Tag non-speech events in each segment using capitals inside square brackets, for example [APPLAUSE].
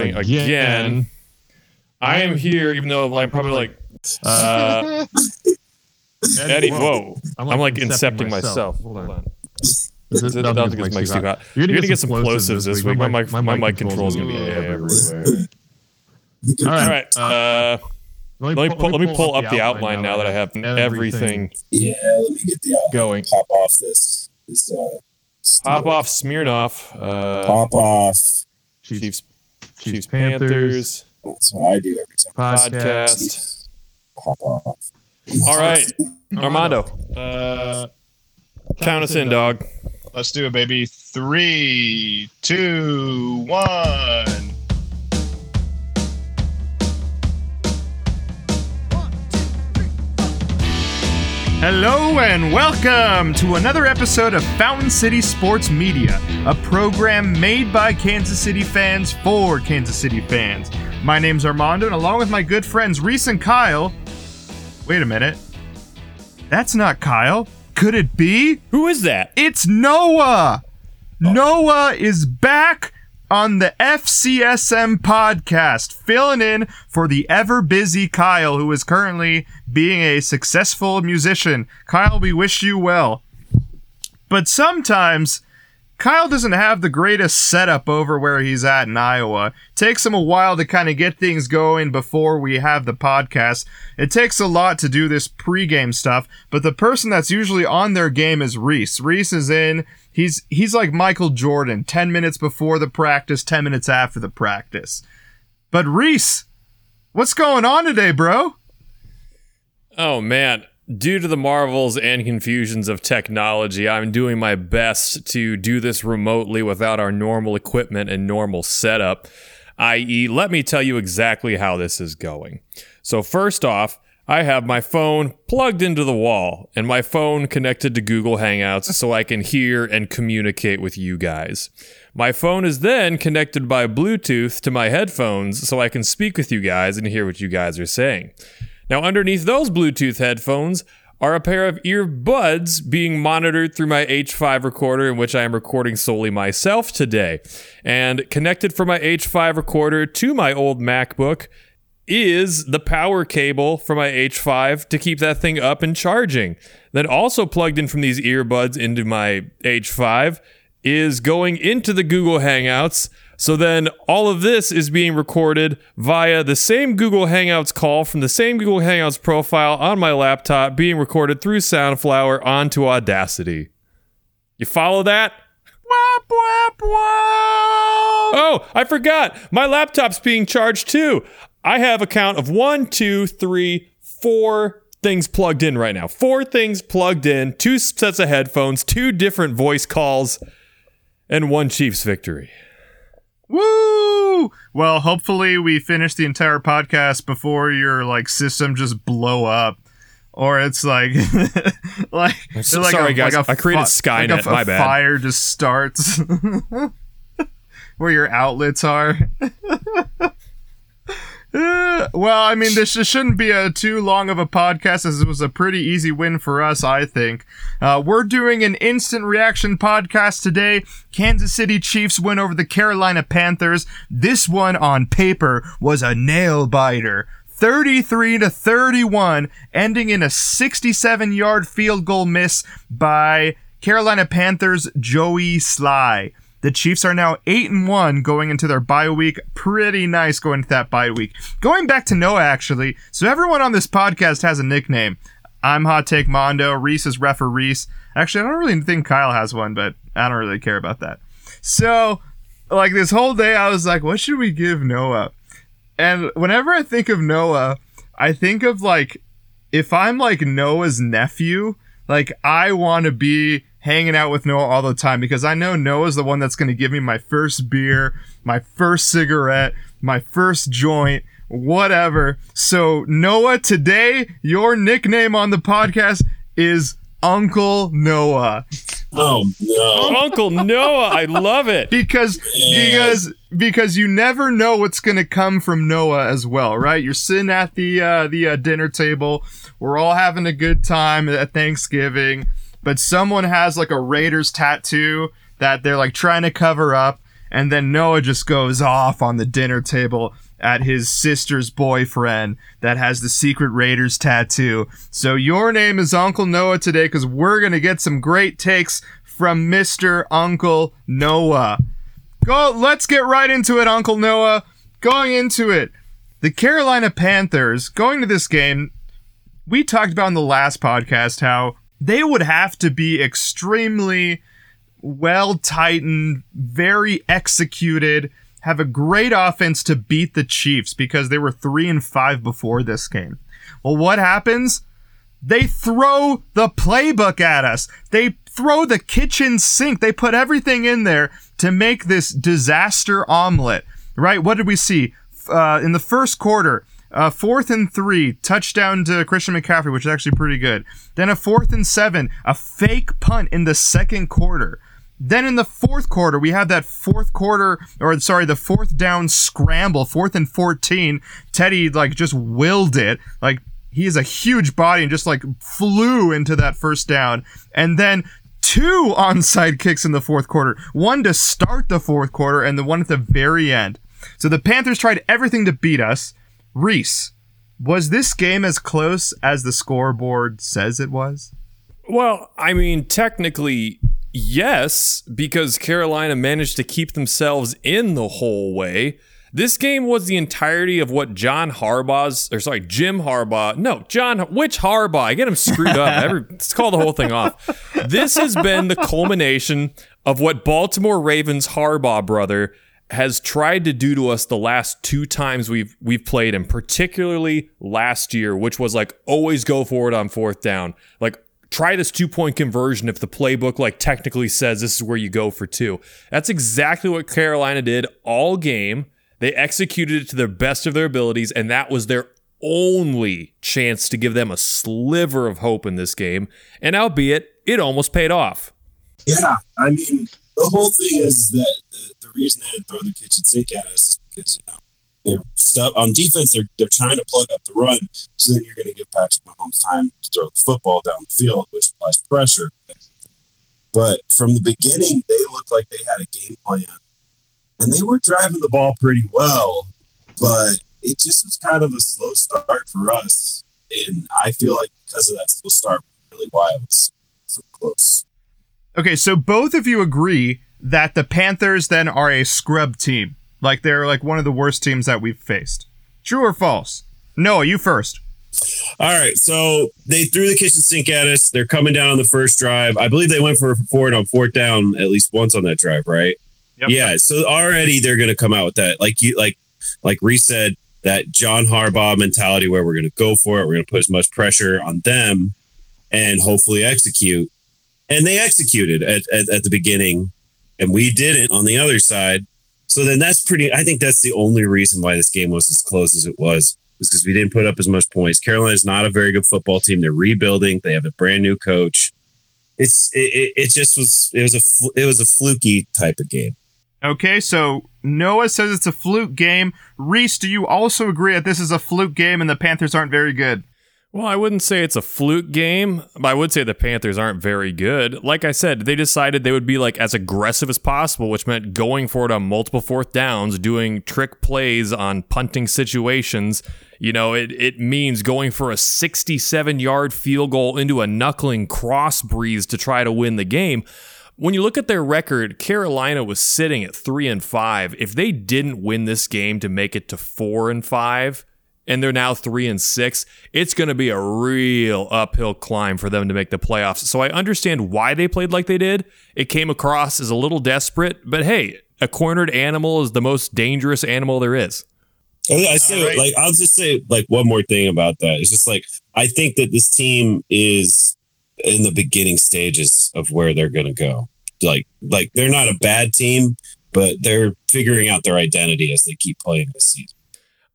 thing again. I am here, even though I'm probably like, uh, [LAUGHS] Eddie. Whoa, I'm like, incepting myself. Hold on. This I don't think this mic's too hot. You're gonna get some plosives this week. My mic, my mic control's gonna be everywhere. All All right. Uh, let me pull, let me pull up the outline now that I have everything Yeah, let me get the uh, going. pop off this. This uh, Pop off Smirnoff. Uh, pop off. Chiefs, Chiefs, Panthers That's what I do every time. podcast. Pop off. All right, Armando. Uh, count us in, dog. Let's do it, baby. Three, two, one. Hello and welcome to another episode of Fountain City Sports Media, a program made by Kansas City fans for Kansas City fans. My name's Armando, and along with my good friends Reese and Kyle. Wait a minute. That's not Kyle. Could it be? Who is that? It's Noah! Noah is back on the FCSM podcast, filling in for the ever busy Kyle, who is currently being a successful musician. Kyle, we wish you well. But sometimes Kyle doesn't have the greatest setup over where he's at in Iowa. takes him a while to kind of get things going before we have the podcast. It takes a lot to do this pregame stuff, but the person that's usually on their game is Reese. Reese is in. He's he's like Michael Jordan, 10 minutes before the practice, 10 minutes after the practice. But Reese, what's going on today, bro? Oh man, due to the marvels and confusions of technology, I'm doing my best to do this remotely without our normal equipment and normal setup. I.e., let me tell you exactly how this is going. So, first off, I have my phone plugged into the wall and my phone connected to Google Hangouts so I can hear and communicate with you guys. My phone is then connected by Bluetooth to my headphones so I can speak with you guys and hear what you guys are saying. Now, underneath those Bluetooth headphones are a pair of earbuds being monitored through my H5 recorder, in which I am recording solely myself today. And connected from my H5 recorder to my old MacBook is the power cable for my H5 to keep that thing up and charging. Then, also plugged in from these earbuds into my H5 is going into the Google Hangouts. So then all of this is being recorded via the same Google Hangouts call from the same Google Hangouts profile on my laptop, being recorded through Soundflower onto Audacity. You follow that? Oh, I forgot. My laptop's being charged too. I have a count of one, two, three, four things plugged in right now. Four things plugged in, two sets of headphones, two different voice calls, and one Chiefs victory. Woo! Well, hopefully we finish the entire podcast before your like system just blow up. Or it's like, [LAUGHS] like, so- like sorry, guys. I created Skynet. Like a, My bad. Fire just starts [LAUGHS] where your outlets are. [LAUGHS] Well, I mean, this shouldn't be a too long of a podcast, as it was a pretty easy win for us, I think. Uh, we're doing an instant reaction podcast today. Kansas City Chiefs win over the Carolina Panthers. This one on paper was a nail biter. 33 to 31, ending in a 67 yard field goal miss by Carolina Panthers Joey Slye. The Chiefs are now 8 and 1 going into their bye week. Pretty nice going into that bye week. Going back to Noah actually. So everyone on this podcast has a nickname. I'm Hot Take Mondo, Reese is Refer Reese. Actually, I don't really think Kyle has one, but I don't really care about that. So, like this whole day I was like, what should we give Noah? And whenever I think of Noah, I think of like if I'm like Noah's nephew, like I want to be hanging out with Noah all the time because I know Noah's the one that's going to give me my first beer, my first cigarette, my first joint, whatever. So, Noah, today your nickname on the podcast is Uncle Noah Oh no! Uncle Noah, I love it. because because because you never know what's gonna come from Noah as well, right? You're sitting at the uh, the uh, dinner table, we're all having a good time at Thanksgiving, but someone has like a Raiders tattoo that they're like trying to cover up, and then Noah just goes off on the dinner table at his sister's boyfriend that has the secret Raiders tattoo. So your name is Uncle Noah today because we're gonna get some great takes from Mr. Uncle Noah. Go, let's get right into it, Uncle Noah. Going into it, the Carolina Panthers going to this game. We talked about in the last podcast how they would have to be extremely well tightened, very executed, have a great offense to beat the Chiefs because they were 3 and 5 before this game. Well, what happens? They throw the playbook at us. They throw the kitchen sink. They put everything in there to make this disaster omelet, right? What did we see? Uh, in the first quarter, uh, fourth and three, touchdown to Christian McCaffrey, which is actually pretty good. Then a fourth and seven, a fake punt in the second quarter. Then in the fourth quarter, we have that fourth quarter, or sorry, the fourth down scramble, fourth and 14. Teddy, like, just willed it. Like, he is a huge body and just, like, flew into that first down. And then two [LAUGHS] onside kicks in the fourth quarter one to start the fourth quarter, and the one at the very end. So the Panthers tried everything to beat us. Reese, was this game as close as the scoreboard says it was? Well, I mean, technically, yes, because Carolina managed to keep themselves in the whole way. This game was the entirety of what John Harbaugh's, or sorry, Jim Harbaugh. No, John, which Harbaugh? I get him screwed up. [LAUGHS] Every, let's call the whole thing off. This has been the culmination of what Baltimore Ravens Harbaugh brother has tried to do to us the last two times we've we've played him, particularly last year, which was like always go forward on fourth down. Like try this two point conversion if the playbook like technically says this is where you go for two. That's exactly what Carolina did all game. They executed it to the best of their abilities, and that was their only chance to give them a sliver of hope in this game. And albeit, it almost paid off. Yeah, I mean, the whole thing is that the, the reason they throw the kitchen sink at us is because you know they're stuff on defense. They're they're trying to plug up the run, so then you're going to give Patrick Mahomes time to throw the football down the field, which applies pressure. But from the beginning, they looked like they had a game plan, and they were driving the ball pretty well. But it just was kind of a slow start for us, and I feel like because of that slow start, really why it was so close. Okay, so both of you agree that the Panthers then are a scrub team. Like they're like one of the worst teams that we've faced. True or false? Noah, you first. All right, so they threw the kitchen sink at us. They're coming down on the first drive. I believe they went for a forward on fourth down at least once on that drive, right? Yep. Yeah. So already they're going to come out with that, like you, like, like Reese said, that John Harbaugh mentality where we're going to go for it. We're going to put as much pressure on them and hopefully execute. And they executed at, at, at the beginning, and we didn't on the other side. So then that's pretty. I think that's the only reason why this game was as close as it was, is because we didn't put up as much points. Carolina's not a very good football team. They're rebuilding. They have a brand new coach. It's it, it, just was it was a it was a fluky type of game. Okay, so Noah says it's a fluke game. Reese, do you also agree that this is a fluke game and the Panthers aren't very good? Well, I wouldn't say it's a fluke game, but I would say the Panthers aren't very good. Like I said, they decided they would be like as aggressive as possible, which meant going for it on multiple fourth downs, doing trick plays on punting situations. You know, it, it means going for a 67 yard field goal into a knuckling cross breeze to try to win the game. When you look at their record, Carolina was sitting at three and five. If they didn't win this game to make it to four and five, and they're now three and six, it's going to be a real uphill climb for them to make the playoffs. So I understand why they played like they did. It came across as a little desperate, but hey, a cornered animal is the most dangerous animal there is. I I say, right. like, I'll just say, like, one more thing about that. It's just like, I think that this team is in the beginning stages of where they're going to go. Like, like they're not a bad team, but they're figuring out their identity as they keep playing this season.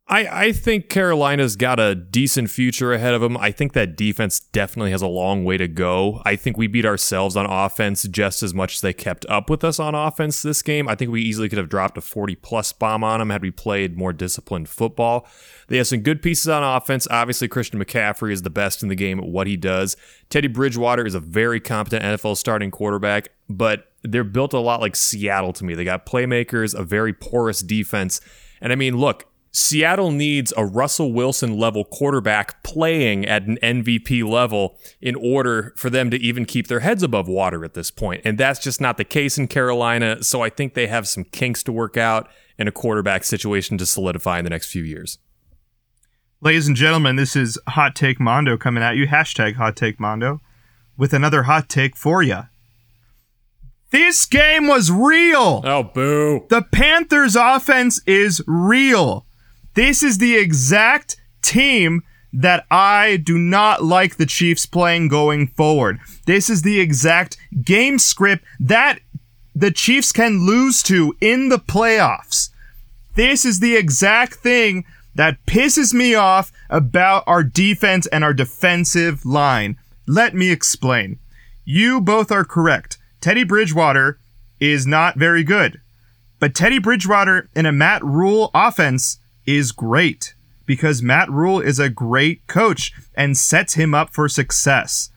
I, I think Carolina's got a decent future ahead of them. I think that defense definitely has a long way to go. I think we beat ourselves on offense just as much as they kept up with us on offense this game. I think we easily could have dropped a 40 plus bomb on them had we played more disciplined football. They have some good pieces on offense. Obviously, Christian McCaffrey is the best in the game at what he does. Teddy Bridgewater is a very competent NFL starting quarterback, but they're built a lot like Seattle to me. They got playmakers, a very porous defense. And I mean, look, Seattle needs a Russell Wilson level quarterback playing at an MVP level in order for them to even keep their heads above water at this point. And that's just not the case in Carolina. So I think they have some kinks to work out and a quarterback situation to solidify in the next few years. Ladies and gentlemen, this is Hot Take Mondo coming at you. Hashtag Hot Take Mondo with another hot take for you. This game was real. Oh, boo. The Panthers offense is real. This is the exact team that I do not like the Chiefs playing going forward. This is the exact game script that the Chiefs can lose to in the playoffs. This is the exact thing that pisses me off about our defense and our defensive line. Let me explain. You both are correct. Teddy Bridgewater is not very good. But Teddy Bridgewater in a Matt Rhule offense is great because Matt Rhule is a great coach and sets him up for success.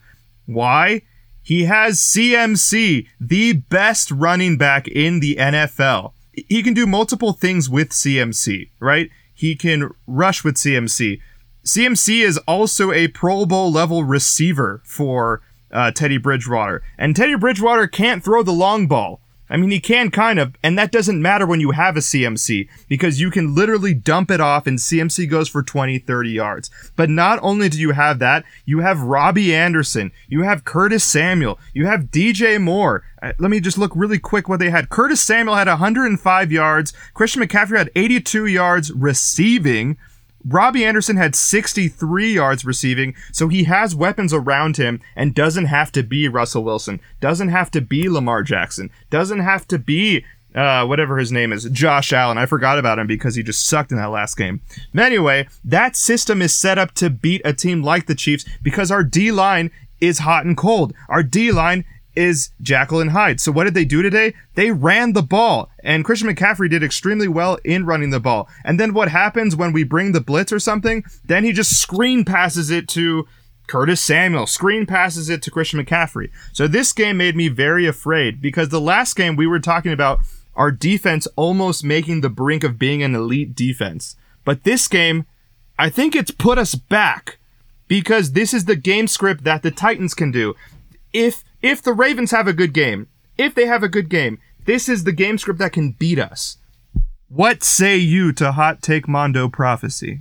Why? He has CMC, the best running back in the NFL. He can do multiple things with CMC, right? He can rush with CMC. CMC is also a Pro Bowl level receiver for uh, Teddy Bridgewater. And Teddy Bridgewater can't throw the long ball. I mean, he can kind of, and that doesn't matter when you have a CMC because you can literally dump it off and CMC goes for 20, 30 yards. But not only do you have that, you have Robbie Anderson, you have Curtis Samuel, you have DJ Moore. Uh, let me just look really quick what they had. Curtis Samuel had 105 yards, Christian McCaffrey had 82 yards receiving. Robbie Anderson had 63 yards receiving, so he has weapons around him and doesn't have to be Russell Wilson, doesn't have to be Lamar Jackson, doesn't have to be uh, whatever his name is, Josh Allen. I forgot about him because he just sucked in that last game. Anyway, that system is set up to beat a team like the Chiefs because our D line is hot and cold. Our D line is and Hyde. So what did they do today? They ran the ball, and Christian McCaffrey did extremely well in running the ball. And then what happens when we bring the blitz or something? Then he just screen passes it to Curtis Samuel, screen passes it to Christian McCaffrey. So this game made me very afraid because the last game we were talking about our defense almost making the brink of being an elite defense. But this game, I think it's put us back because this is the game script that the Titans can do. If if the Ravens have a good game, if they have a good game, this is the game script that can beat us. What say you to Hot Take Mondo Prophecy?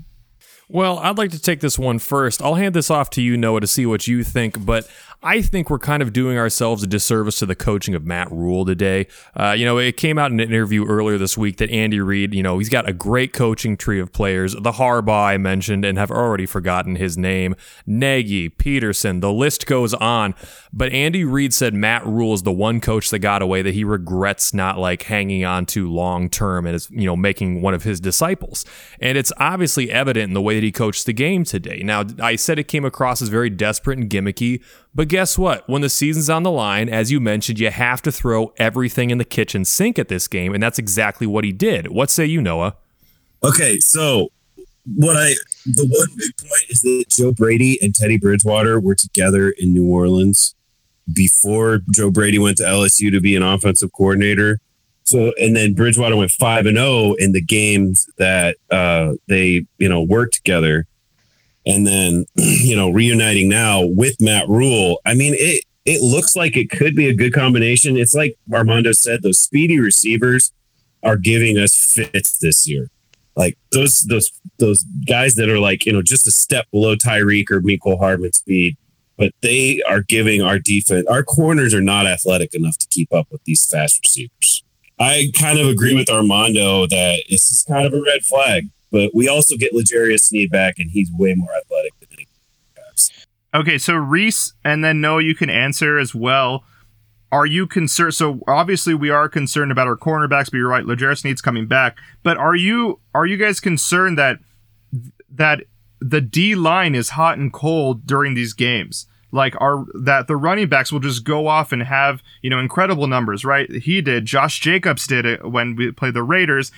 Well, I'd like to take this one first. I'll hand this off to you, Noah, to see what you think, but I think we're kind of doing ourselves a disservice to the coaching of Matt Rhule today. Uh, you know, it came out in an interview earlier this week that Andy Reid, you know, he's got a great coaching tree of players. The Harbaugh I mentioned and have already forgotten his name. Nagy, Pederson, the list goes on. But Andy Reid said Matt Rhule is the one coach that got away that he regrets not like hanging on to long term and is, you know, making one of his disciples. And it's obviously evident in the way that he coached the game today. Now, I said it came across as very desperate and gimmicky, but guess what? When the season's on the line, as you mentioned, you have to throw everything in the kitchen sink at this game, and that's exactly what he did. What say you, Noah? Okay, so what I the one big point is that Joe Brady and Teddy Bridgewater were together in New Orleans before Joe Brady went to LSU to be an offensive coordinator. So and then Bridgewater went five and zero in the games that uh, they you know worked together, and then [CLEARS THROAT] you know reuniting now with Matt Rhule. I mean it it looks like it could be a good combination. It's like Armando said, those speedy receivers are giving us fits this year. Like those those those guys that are like you know just a step below Tyreek or Mecole Hardman speed, but they are giving our defense. Our corners are not athletic enough to keep up with these fast receivers. I kind of agree with Armando that this is kind of a red flag, but we also get L'Jarius Sneed back, and he's way more athletic than any guys. Okay, so Reese, and then Noah, you can answer as well. Are you concerned? So obviously we are concerned about our cornerbacks, but you're right, L'Jarius Sneed's coming back. But are you are you guys concerned that that the D line is hot and cold during these games? Like are that the running backs will just go off and have you know incredible numbers, right? He did. Josh Jacobs did it when we played the Raiders.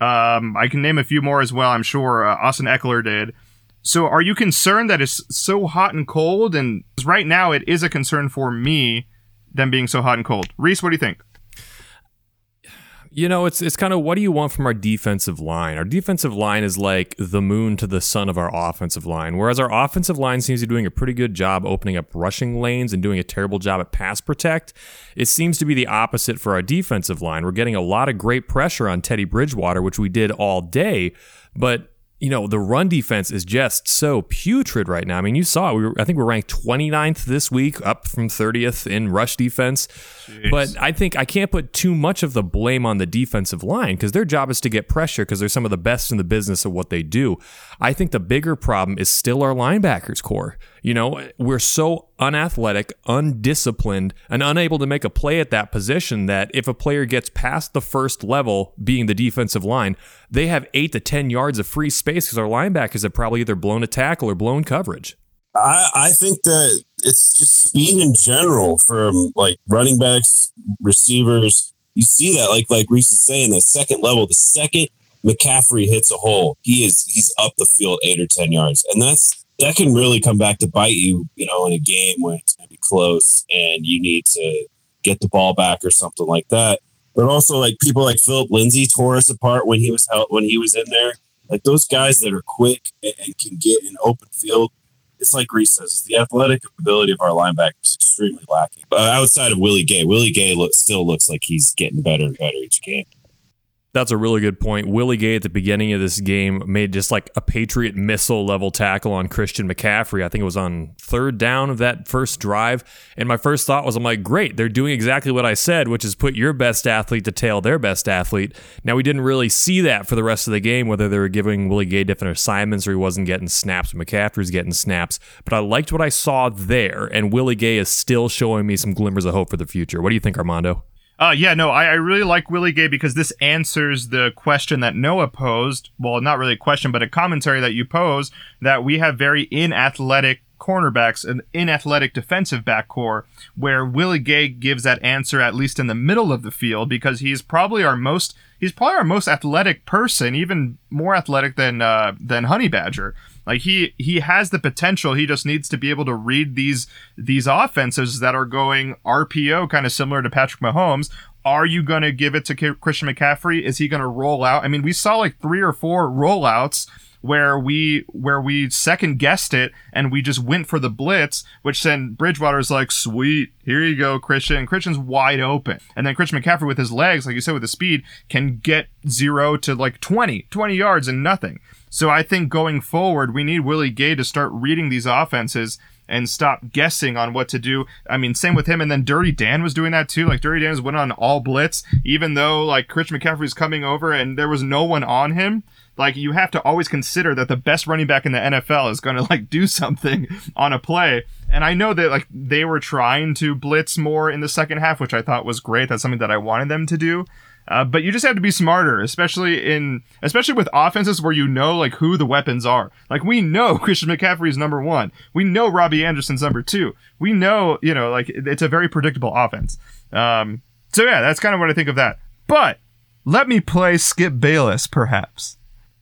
Um, I can name a few more as well. I'm sure uh, Austin Ekeler did. So are you concerned that it's so hot and cold? And right now it is a concern for me them being so hot and cold. Reese, what do you think? You know, it's it's kind of what do you want from our defensive line? Our defensive line is like the moon to the sun of our offensive line, whereas our offensive line seems to be doing a pretty good job opening up rushing lanes and doing a terrible job at pass protect. It seems to be the opposite for our defensive line. We're getting a lot of great pressure on Teddy Bridgewater, which we did all day, but you know, the run defense is just so putrid right now. I mean, you saw, we were, I think we're ranked 29th this week, up from 30th in rush defense. Jeez. But I think I can't put too much of the blame on the defensive line because their job is to get pressure because they're some of the best in the business of what they do. I think the bigger problem is still our linebackers corps. You know, we're so unathletic, undisciplined, and unable to make a play at that position that if a player gets past the first level, being the defensive line, they have eight to 10 yards of free space because our linebackers have probably either blown a tackle or blown coverage. I, I think that it's just speed in general from like running backs, receivers. You see that, like like Reese is saying, the second level, the second McCaffrey hits a hole, he is he's up the field eight or ten yards, and that's that can really come back to bite you, you know, in a game when it's going to be close and you need to get the ball back or something like that. But also, like people like Phillip Lindsay tore us apart when he was out when he was in there. Like those guys that are quick and, and can get in open field. It's like Reese says, the athletic ability of our linebackers is extremely lacking. But outside of Willie Gay, Willie Gay still looks like he's getting better and better each game. That's a really good point. Willie Gay at the beginning of this game made just like a Patriot missile level tackle on Christian McCaffrey. I think it was on third down of that first drive. And my first thought was, I'm like, great, they're doing exactly what I said, which is put your best athlete to tail their best athlete. Now, we didn't really see that for the rest of the game, whether they were giving Willie Gay different assignments or he wasn't getting snaps, McCaffrey's getting snaps. But I liked what I saw there, and Willie Gay is still showing me some glimmers of hope for the future. What do you think, Armando? Uh, yeah, no, I, I really like Willie Gay because this answers the question that Noah posed. Well, not really a question, but a commentary that you pose that we have very inathletic cornerbacks and inathletic defensive back corps, where Willie Gay gives that answer at least in the middle of the field because he's probably our most he's probably our most athletic person, even more athletic than uh, than Honey Badger. Like he he has the potential. He just needs to be able to read these these offenses that are going RPO, kind of similar to Patrick Mahomes. Are you going to give it to Christian McCaffrey? Is he going to roll out? I mean, we saw like three or four rollouts where we where we second guessed it and we just went for the blitz, which then Bridgewater's like, sweet, here you go, Christian. And Christian's wide open. And then Christian McCaffrey with his legs, like you said, with the speed, can get zero to like 20, 20 yards and nothing. So I think going forward, we need Willie Gay to start reading these offenses and stop guessing on what to do. I mean, same with him. And then Dirty Dan was doing that too. Like Dirty Dan went on all blitz, even though like Christian McCaffrey's coming over and there was no one on him. Like you have to always consider that the best running back in the NFL is going to like do something on a play. And I know that like they were trying to blitz more in the second half, which I thought was great. That's something that I wanted them to do. Uh, but you just have to be smarter, especially in especially with offenses where you know like who the weapons are. Like we know [LAUGHS] Christian McCaffrey is number one. We know Robbie Anderson's number two. We know you know like it's a very predictable offense. Um, so yeah, that's kind of what I think of that. But let me play Skip Bayless, perhaps.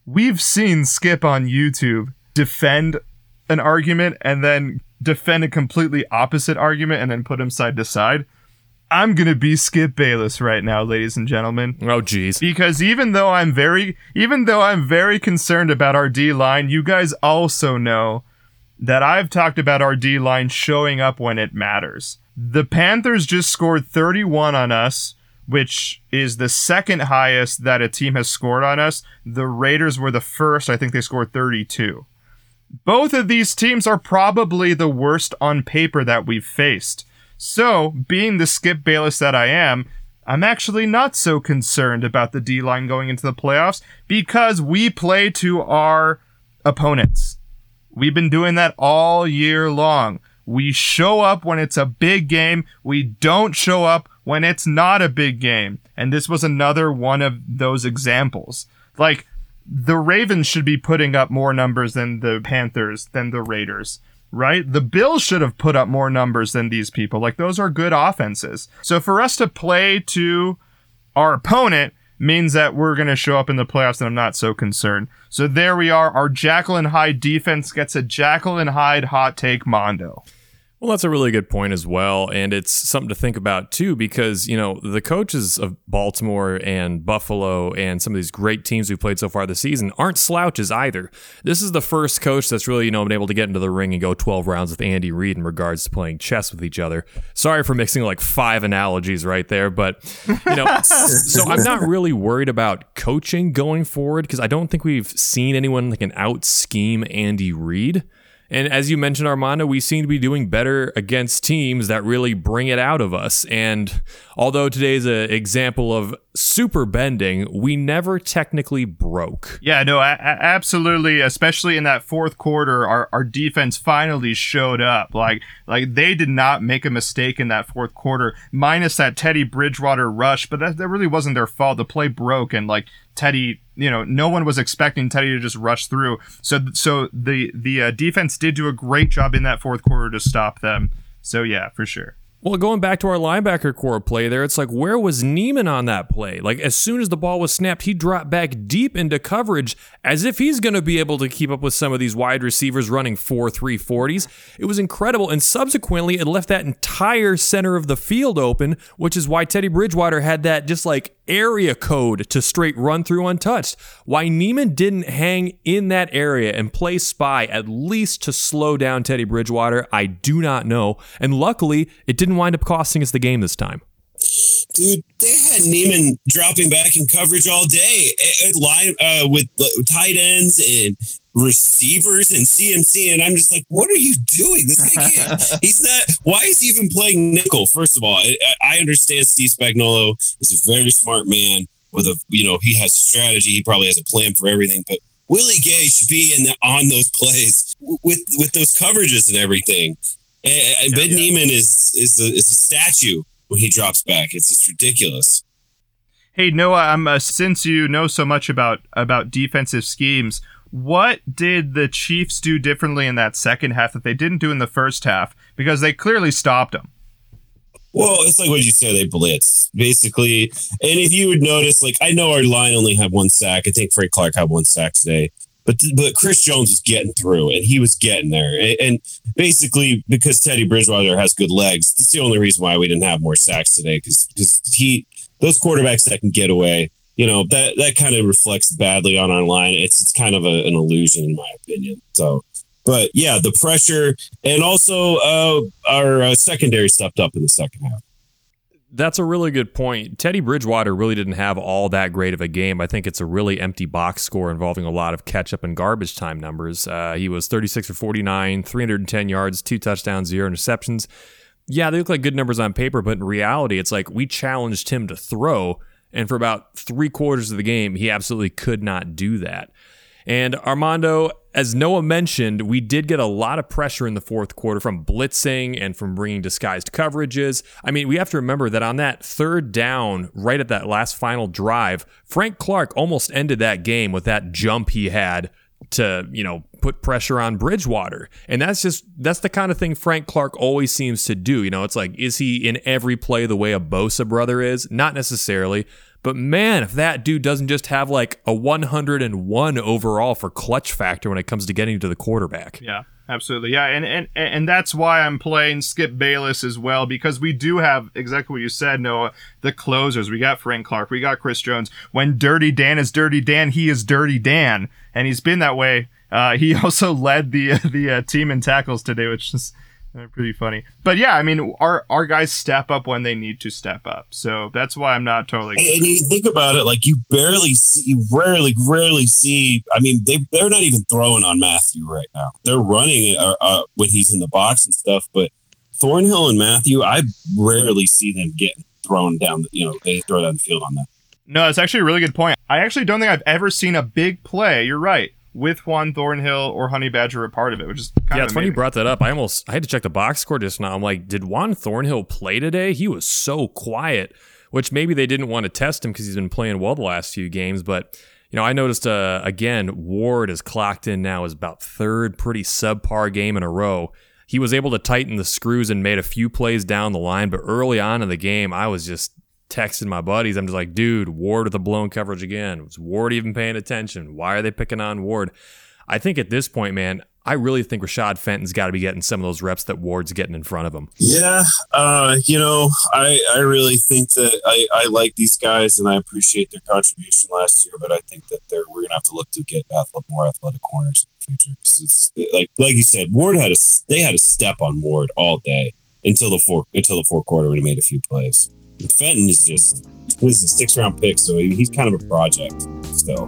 We've seen Skip on YouTube defend an argument and then defend a completely opposite argument and then put him side to side. I'm gonna be Skip Bayless right now, ladies and gentlemen. Oh, jeez. Because even though I'm very, even though I'm very concerned about our D line, you guys also know that I've talked about our D line showing up when it matters. The Panthers just scored 31 on us, which is the second highest that a team has scored on us. The Raiders were the first. I think they scored 32. Both of these teams are probably the worst on paper that we've faced. So, being the Skip Bayless that I am, I'm actually not so concerned about the D line going into the playoffs because we play to our opponents. We've been doing that all year long. We show up when it's a big game. We don't show up when it's not a big game. And this was another one of those examples. Like, the Ravens should be putting up more numbers than the Panthers, than the Raiders right? The Bills should have put up more numbers than these people. Like, those are good offenses. So for us to play to our opponent means that we're going to show up in the playoffs, and I'm not so concerned. So there we are. Our and Hyde defense gets a and Hyde hot take Mondo. Well, that's a really good point as well. And it's something to think about too, because, you know, the coaches of Baltimore and Buffalo and some of these great teams we've played so far this season aren't slouches either. This is the first coach that's really, you know, been able to get into the ring and go 12 rounds with Andy Reid in regards to playing chess with each other. Sorry for mixing like five analogies right there, but, you know, [LAUGHS] so I'm not really worried about coaching going forward because I don't think we've seen anyone that can out scheme Andy Reid. And as you mentioned, Armando, we seem to be doing better against teams that really bring it out of us. And although today's an example of super bending, we never technically broke. Yeah, no, absolutely. Especially in that fourth quarter, our, our defense finally showed up. Like, like they did not make a mistake in that fourth quarter, minus that Teddy Bridgewater rush. But that, that really wasn't their fault. The play broke, and like Teddy, you know, no one was expecting Teddy to just rush through. So, so the the uh, defense did do a great job in that fourth quarter to stop them. So yeah, for sure. Well, going back to our linebacker corps play there, it's like, where was Niemann on that play? Like, as soon as the ball was snapped, he dropped back deep into coverage as if he's going to be able to keep up with some of these wide receivers running 4 3 40s. It was incredible. And subsequently, it left that entire center of the field open, which is why Teddy Bridgewater had that just like area code to straight run through untouched. Why Niemann didn't hang in that area and play spy at least to slow down Teddy Bridgewater, I do not know. And luckily, it didn't wind up costing us the game this time. Dude, they had Niemann dropping back in coverage all day line uh, with tight ends and receivers and CMC, and I'm just like, what are you doing? This guy can't. [LAUGHS] he's not. Why is he even playing nickel? First of all, I, I understand Steve Spagnuolo is a very smart man with a, you know, he has a strategy. He probably has a plan for everything, but Willie Gay should be in the, on those plays with with those coverages and everything. And, and Ben yeah. Niemann is is a, is a statue when he drops back. It's just ridiculous. Hey Noah, I'm uh, since you know so much about about defensive schemes, what did the Chiefs do differently in that second half that they didn't do in the first half? Because they clearly stopped them. Well, it's like what you said, they blitz basically. And if you would notice, like I know our line only had one sack. I think Frank Clark had one sack today, but but Chris Jones was getting through and he was getting there. And, and basically, because Teddy Bridgewater has good legs, that's the only reason why we didn't have more sacks today. Because because he those quarterbacks that can get away, you know, that that kind of reflects badly on our line. It's it's kind of a, an illusion, in my opinion. So. But yeah, the pressure and also uh, our uh, secondary stepped up in the second half. That's a really good point. Teddy Bridgewater really didn't have all that great of a game. I think it's a really empty box score involving a lot of catch up and garbage time numbers. Uh, he was 36 for 49, 310 yards, two touchdowns, zero interceptions. Yeah, they look like good numbers on paper, but in reality, it's like we challenged him to throw, and for about three quarters of the game, he absolutely could not do that. And Armando, as Noah mentioned, we did get a lot of pressure in the fourth quarter from blitzing and from bringing disguised coverages. I mean, we have to remember that on that third down, right at that last final drive, Frank Clark almost ended that game with that jump he had to, you know, put pressure on Bridgewater. And that's just that's the kind of thing Frank Clark always seems to do. You know, it's like is he in every play the way a Bosa brother is? Not necessarily. But man, if that dude doesn't just have like a 101 overall for clutch factor when it comes to getting to the quarterback. Yeah, absolutely. Yeah, and and and that's why I'm playing Skip Bayless as well because we do have exactly what you said, Noah. The closers. We got Frank Clark. We got Chris Jones. When Dirty Dan is Dirty Dan, he is Dirty Dan, and he's been that way. Uh, he [LAUGHS] also led the the uh, team in tackles today, which is uh, pretty funny. But yeah, I mean, our our guys step up when they need to step up. So that's why I'm not totally. And, and you think about it, like you barely see, you rarely, rarely see. I mean, they they're not even throwing on Mathieu right now. They're running uh, uh, when he's in the box and stuff. But Thornhill and Mathieu, I rarely see them getting thrown down. the- You know, they throw down the field on that. No, it's actually a really good point. I actually don't think I've ever seen a big play. You're right. With Juan Thornhill or Honey Badger a part of it, which is kind Yeah, of it's funny you brought that up. I almost I had to check the box score just now. I'm like, did Juan Thornhill play today? He was so quiet, which maybe they didn't want to test him because he's been playing well the last few games. But you know, I noticed uh, again Ward is clocked in now as about third pretty subpar game in a row. He was able to tighten the screws and made a few plays down the line, but early on in the game, I was just texting my buddies. I'm just like, dude, Ward with the blown coverage again. Was Ward even paying attention? Why are they picking on Ward? I think at this point, man, I really think Rashad Fenton's got to be getting some of those reps that Ward's getting in front of him. Yeah, uh, you know, I I really think that I, I like these guys and I appreciate their contribution last year, but I think that they're we're gonna have to look to get athlete, more athletic corners in the future. 'Cause it's like like you said, Ward had a they had a step on Ward all day until the fourth until the fourth quarter when he made a few plays. Fenton is just is a six round pick, so he, he's kind of a project still.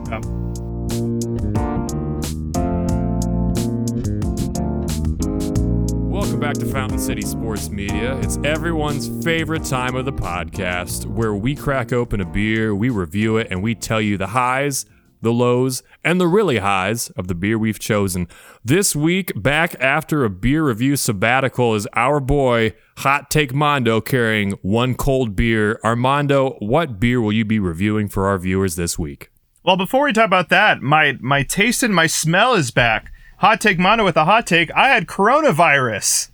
Welcome back to Fountain City Sports Media. It's everyone's favorite time of the podcast where we crack open a beer, we review it, and we tell you the highs, the lows, and the really highs of the beer we've chosen. This week, back after a beer review sabbatical, is our boy Hot Take Mondo carrying one cold beer. Armando, what beer will you be reviewing for our viewers this week? Well, before we talk about that, my my taste and my smell is back. Hot take Mondo with a hot take. I had coronavirus.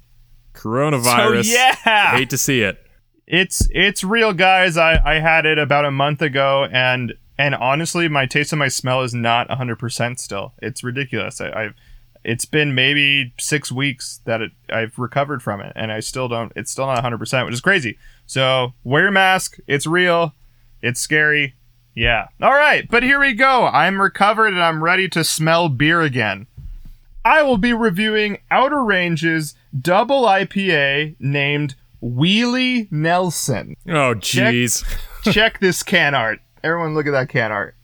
Coronavirus. So yeah, Hate to see it. it's it's real, guys. I I had it about a month ago, and and honestly, my taste and my smell is not hundred percent still. It's ridiculous. I, I've it's been maybe six weeks that it, I've recovered from it, and I still don't. It's still not hundred percent, which is crazy. So wear your mask. It's real. It's scary. Yeah. All right, but here we go. I'm recovered and I'm ready to smell beer again. I will be reviewing Outer Ranges double IPA named Wheelie Nelson. Oh, jeez. Check this can art. Everyone look at that can art.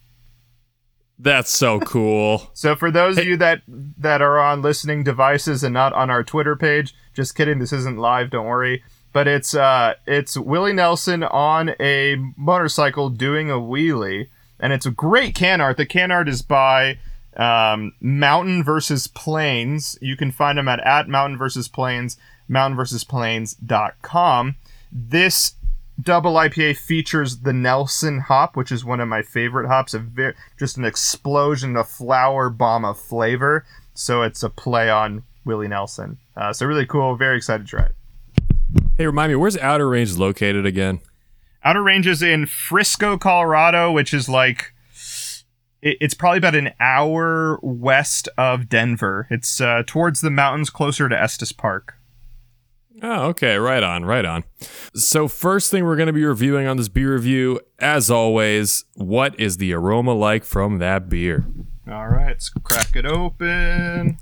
That's so cool. [LAUGHS] So for those of you that that are on listening devices and not on our Twitter page, just kidding, this isn't live, don't worry. But it's uh it's Willie Nelson on a motorcycle doing a wheelie, and it's a great can art. The can art is by um, Mountain versus Plains. You can find them at at Mountain versus Plains, mountainversusplains.com. This double IPA features the Nelson hop, which is one of my favorite hops. A very, just an explosion, a flower bomb of flavor. So it's a play on Willie Nelson. Uh, so really cool. Very excited to try it. Hey, remind me, where's Outer Range located again? Outer Ranges in Frisco, Colorado, which is like it- it's probably about an hour west of Denver. It's uh, towards the mountains, closer to Estes Park. Oh, okay. Right on, right on. So, first thing we're going to be reviewing on this beer review, as always, what is the aroma like from that beer? All right, let's crack it open.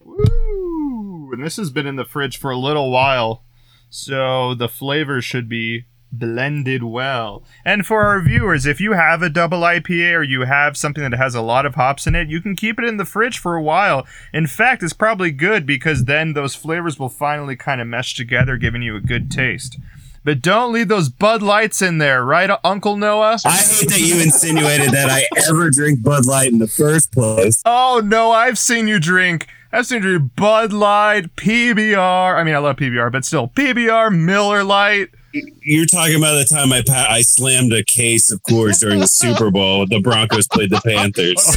Woo! And this has been in the fridge for a little while, so the flavor should be blended well. And for our viewers, if you have a double IPA or you have something that has a lot of hops in it, you can keep it in the fridge for a while. In fact, it's probably good because then those flavors will finally kind of mesh together, giving you a good taste. But don't leave those Bud Lights in there, right, Uncle Noah? I hate that you insinuated that I ever drink Bud Light in the first place. Oh no, I've seen you drink. I've seen you drink Bud Light, PBR. I mean, I love PBR, but still, PBR, Miller Lite. You're talking about the time I pa- I slammed a case of Coors during the Super Bowl. The Broncos played the Panthers.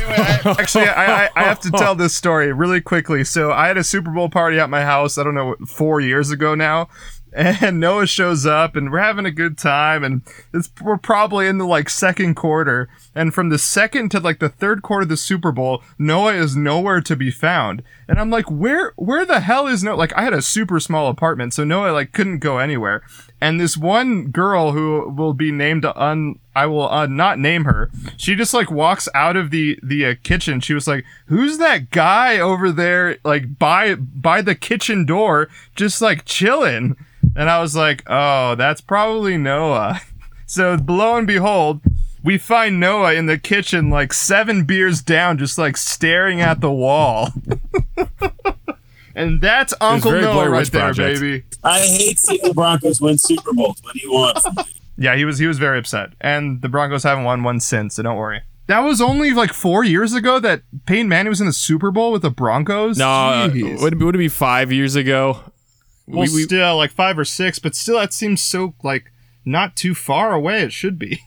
Actually, I, I, I have to [LAUGHS] tell this story really quickly. So I had a Super Bowl party at my house. I don't know, four years ago now. And [LAUGHS] Noah shows up, and we're having a good time, and it's, we're probably in the like second quarter. And from the second to like the third quarter of the Super Bowl, Noah is nowhere to be found. And I'm like, where where the hell is Noah? Like I had a super small apartment, so Noah like couldn't go anywhere. And this one girl who will be named un I will uh, not name her. She just like walks out of the the uh, kitchen. She was like, "Who's that guy over there like by by the kitchen door just like chilling?" And I was like, "Oh, that's probably Noah." [LAUGHS] So lo and behold, we find Noah in the kitchen like 7 beers down just like staring at the wall. [LAUGHS] and that's Uncle very Noah right Witch there, Project. baby. I hate seeing the Broncos win Super Bowls. What do you want? Yeah, he was he was very upset, and the Broncos haven't won one since. So don't worry. That was only like four years ago that Peyton Manning was in the Super Bowl with the Broncos. No, uh, Jeez. would, it- would it be five years ago? well, still like five or six, but still that seems so like not too far away. It should be.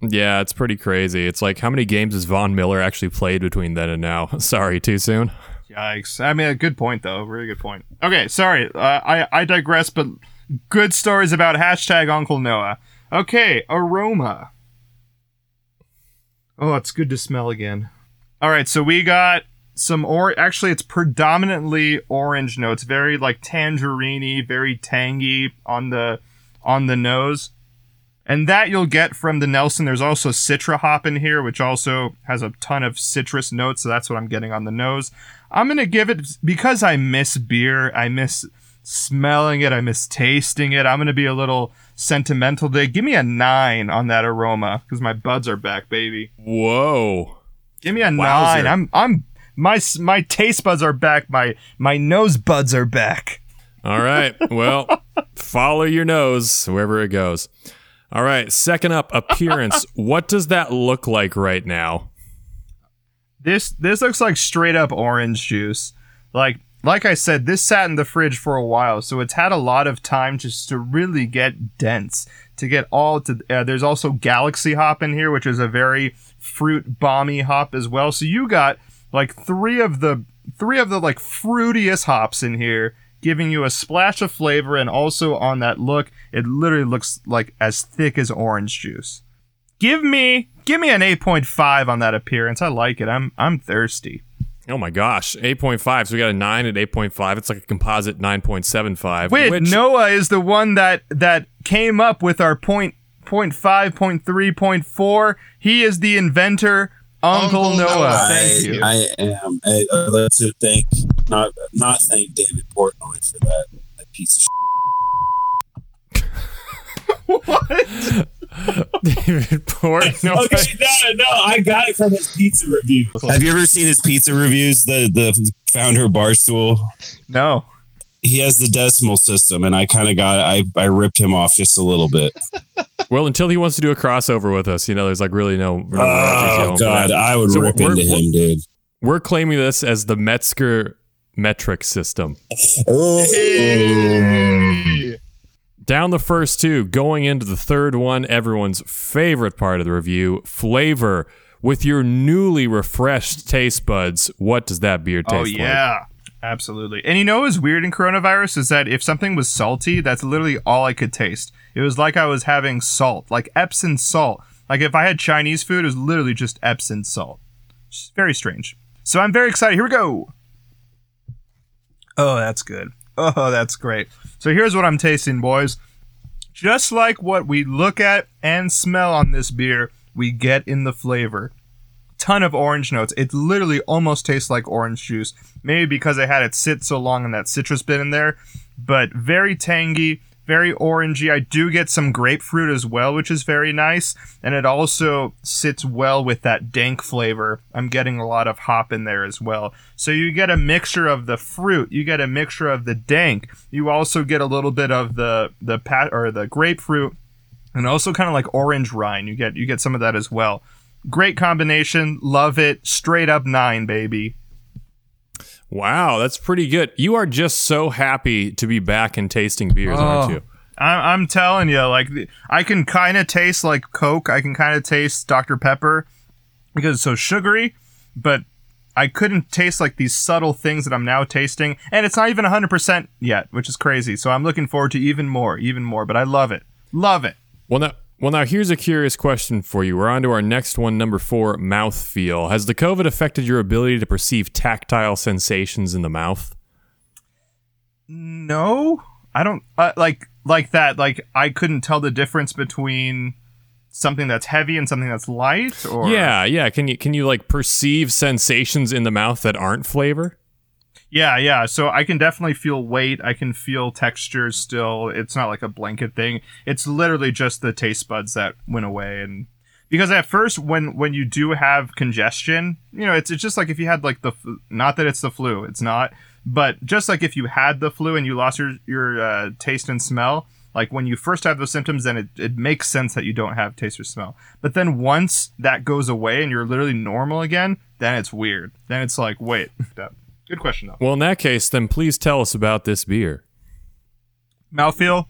yeah, it's pretty crazy. It's like, how many games has Von Miller actually played between then and now? [LAUGHS] Sorry, too soon? Yikes! I mean, a good point though. Really good point. Okay, sorry. Uh, I I digress, but good stories about hashtag Uncle Noah. Okay, aroma. Oh, it's good to smell again. All right, so we got some or actually it's predominantly orange notes, very like tangerine very tangy on the on the nose. And that you'll get from the Nelson. There's also Citra hop in here, which also has a ton of citrus notes, so that's what I'm getting on the nose. I'm gonna give it because I miss beer, I miss smelling it, I miss tasting it. I'm gonna be a little sentimental today. Give me a nine on that aroma, because my buds are back, baby. Whoa. Give me a Wowzer. nine. I'm I'm my my taste buds are back. My my nose buds are back. All right. [LAUGHS] Well, follow your nose wherever it goes. All right. Second up, appearance. [LAUGHS] what does that look like right now? This this looks like straight up orange juice. Like like I said, this sat in the fridge for a while, so it's had a lot of time just to really get dense. To get all to uh, there's also Galaxy hop in here, which is a very fruit bomby hop as well. So you got like three of the three of the like fruitiest hops in here, giving you a splash of flavor, and also on that look, it literally looks like as thick as orange juice. Give me give me an 8.5 on that appearance. I like it. I'm I'm thirsty. Oh my gosh, 8.5. So we got a 9 at 8.5. It's like a composite 9.75. Wait, which, Noah is the one that that came up with our point point five, point three, point four. He is the inventor, Uncle, Uncle Noah. Noah. Thank I, you. I am. I, I'd like to thank not not thank David Portnoy for that, that piece of [LAUGHS] what? David Portnoy. Okay, no, no, I got it from his pizza review. Have you ever seen his pizza reviews? The the founder of Barstool. No. He has the decimal system, and I kind of got I I ripped him off just a little bit. Well, until he wants to do a crossover with us, you know, there's like really no. no Oh God, I would So rip into him, dude. We're claiming this as the Metzger metric system. Oh, Hey. Down the first two, going into the third one, everyone's favorite part of the review flavor. With your newly refreshed taste buds, what does that beer oh, taste Oh like? yeah. Absolutely. And you know what's weird in coronavirus is that if something was salty, that's literally all I could taste. It was like I was having salt, like Epsom salt. Like if I had Chinese food, it was literally just Epsom salt. It's very strange. So I'm very excited. Here we go. Oh, that's good. Oh, that's great. So here's what I'm tasting, boys. Just like what we look at and smell on this beer, we get in the flavor ton of orange notes. It literally almost tastes like orange juice. Maybe because I had it sit so long and that citrus bit in there, but very tangy, very orangey. I do get some grapefruit as well, which is very nice, and it also sits well with that dank flavor. I'm getting a lot of hop in there as well. So you get a mixture of the fruit, you get a mixture of the dank. You also get a little bit of the the pat or the grapefruit and also kind of like orange rind. You get you get some of that as well. Great combination. Love it. Straight up nine, baby. Wow, that's pretty good. You are just so happy to be back and tasting beers, aren't Oh. you? I- I'm telling you, like I can kind of taste like Coke. I can kind of taste Dr Pepper because it's so sugary, but I couldn't taste like these subtle things that I'm now tasting, and it's not even 100% yet, which is crazy. So I'm looking forward to even more, even more. But I love it, love it. Well, now, well, now here's a curious question for you. We're on to our next one, number four, mouth feel. Has the COVID affected your ability to perceive tactile sensations in the mouth? No, I don't uh, like like that. Like I couldn't tell the difference between something that's heavy and something that's light. Or Yeah, yeah. Can you can you like perceive sensations in the mouth that aren't flavor? Yeah, yeah. So I can definitely feel weight. I can feel textures still. It's not like a blanket thing. It's literally just the taste buds that went away and because at first when when you do have congestion, you know, it's it's just like if you had like the not that it's the flu, it's not, but just like if you had the flu and you lost your your uh, taste and smell, like when you first have those symptoms then it, it makes sense that you don't have taste or smell. But then once that goes away and you're literally normal again, then it's weird. Then it's like, wait, [LAUGHS] Good question though. Well, in that case, then please tell us about this beer. mouthfeel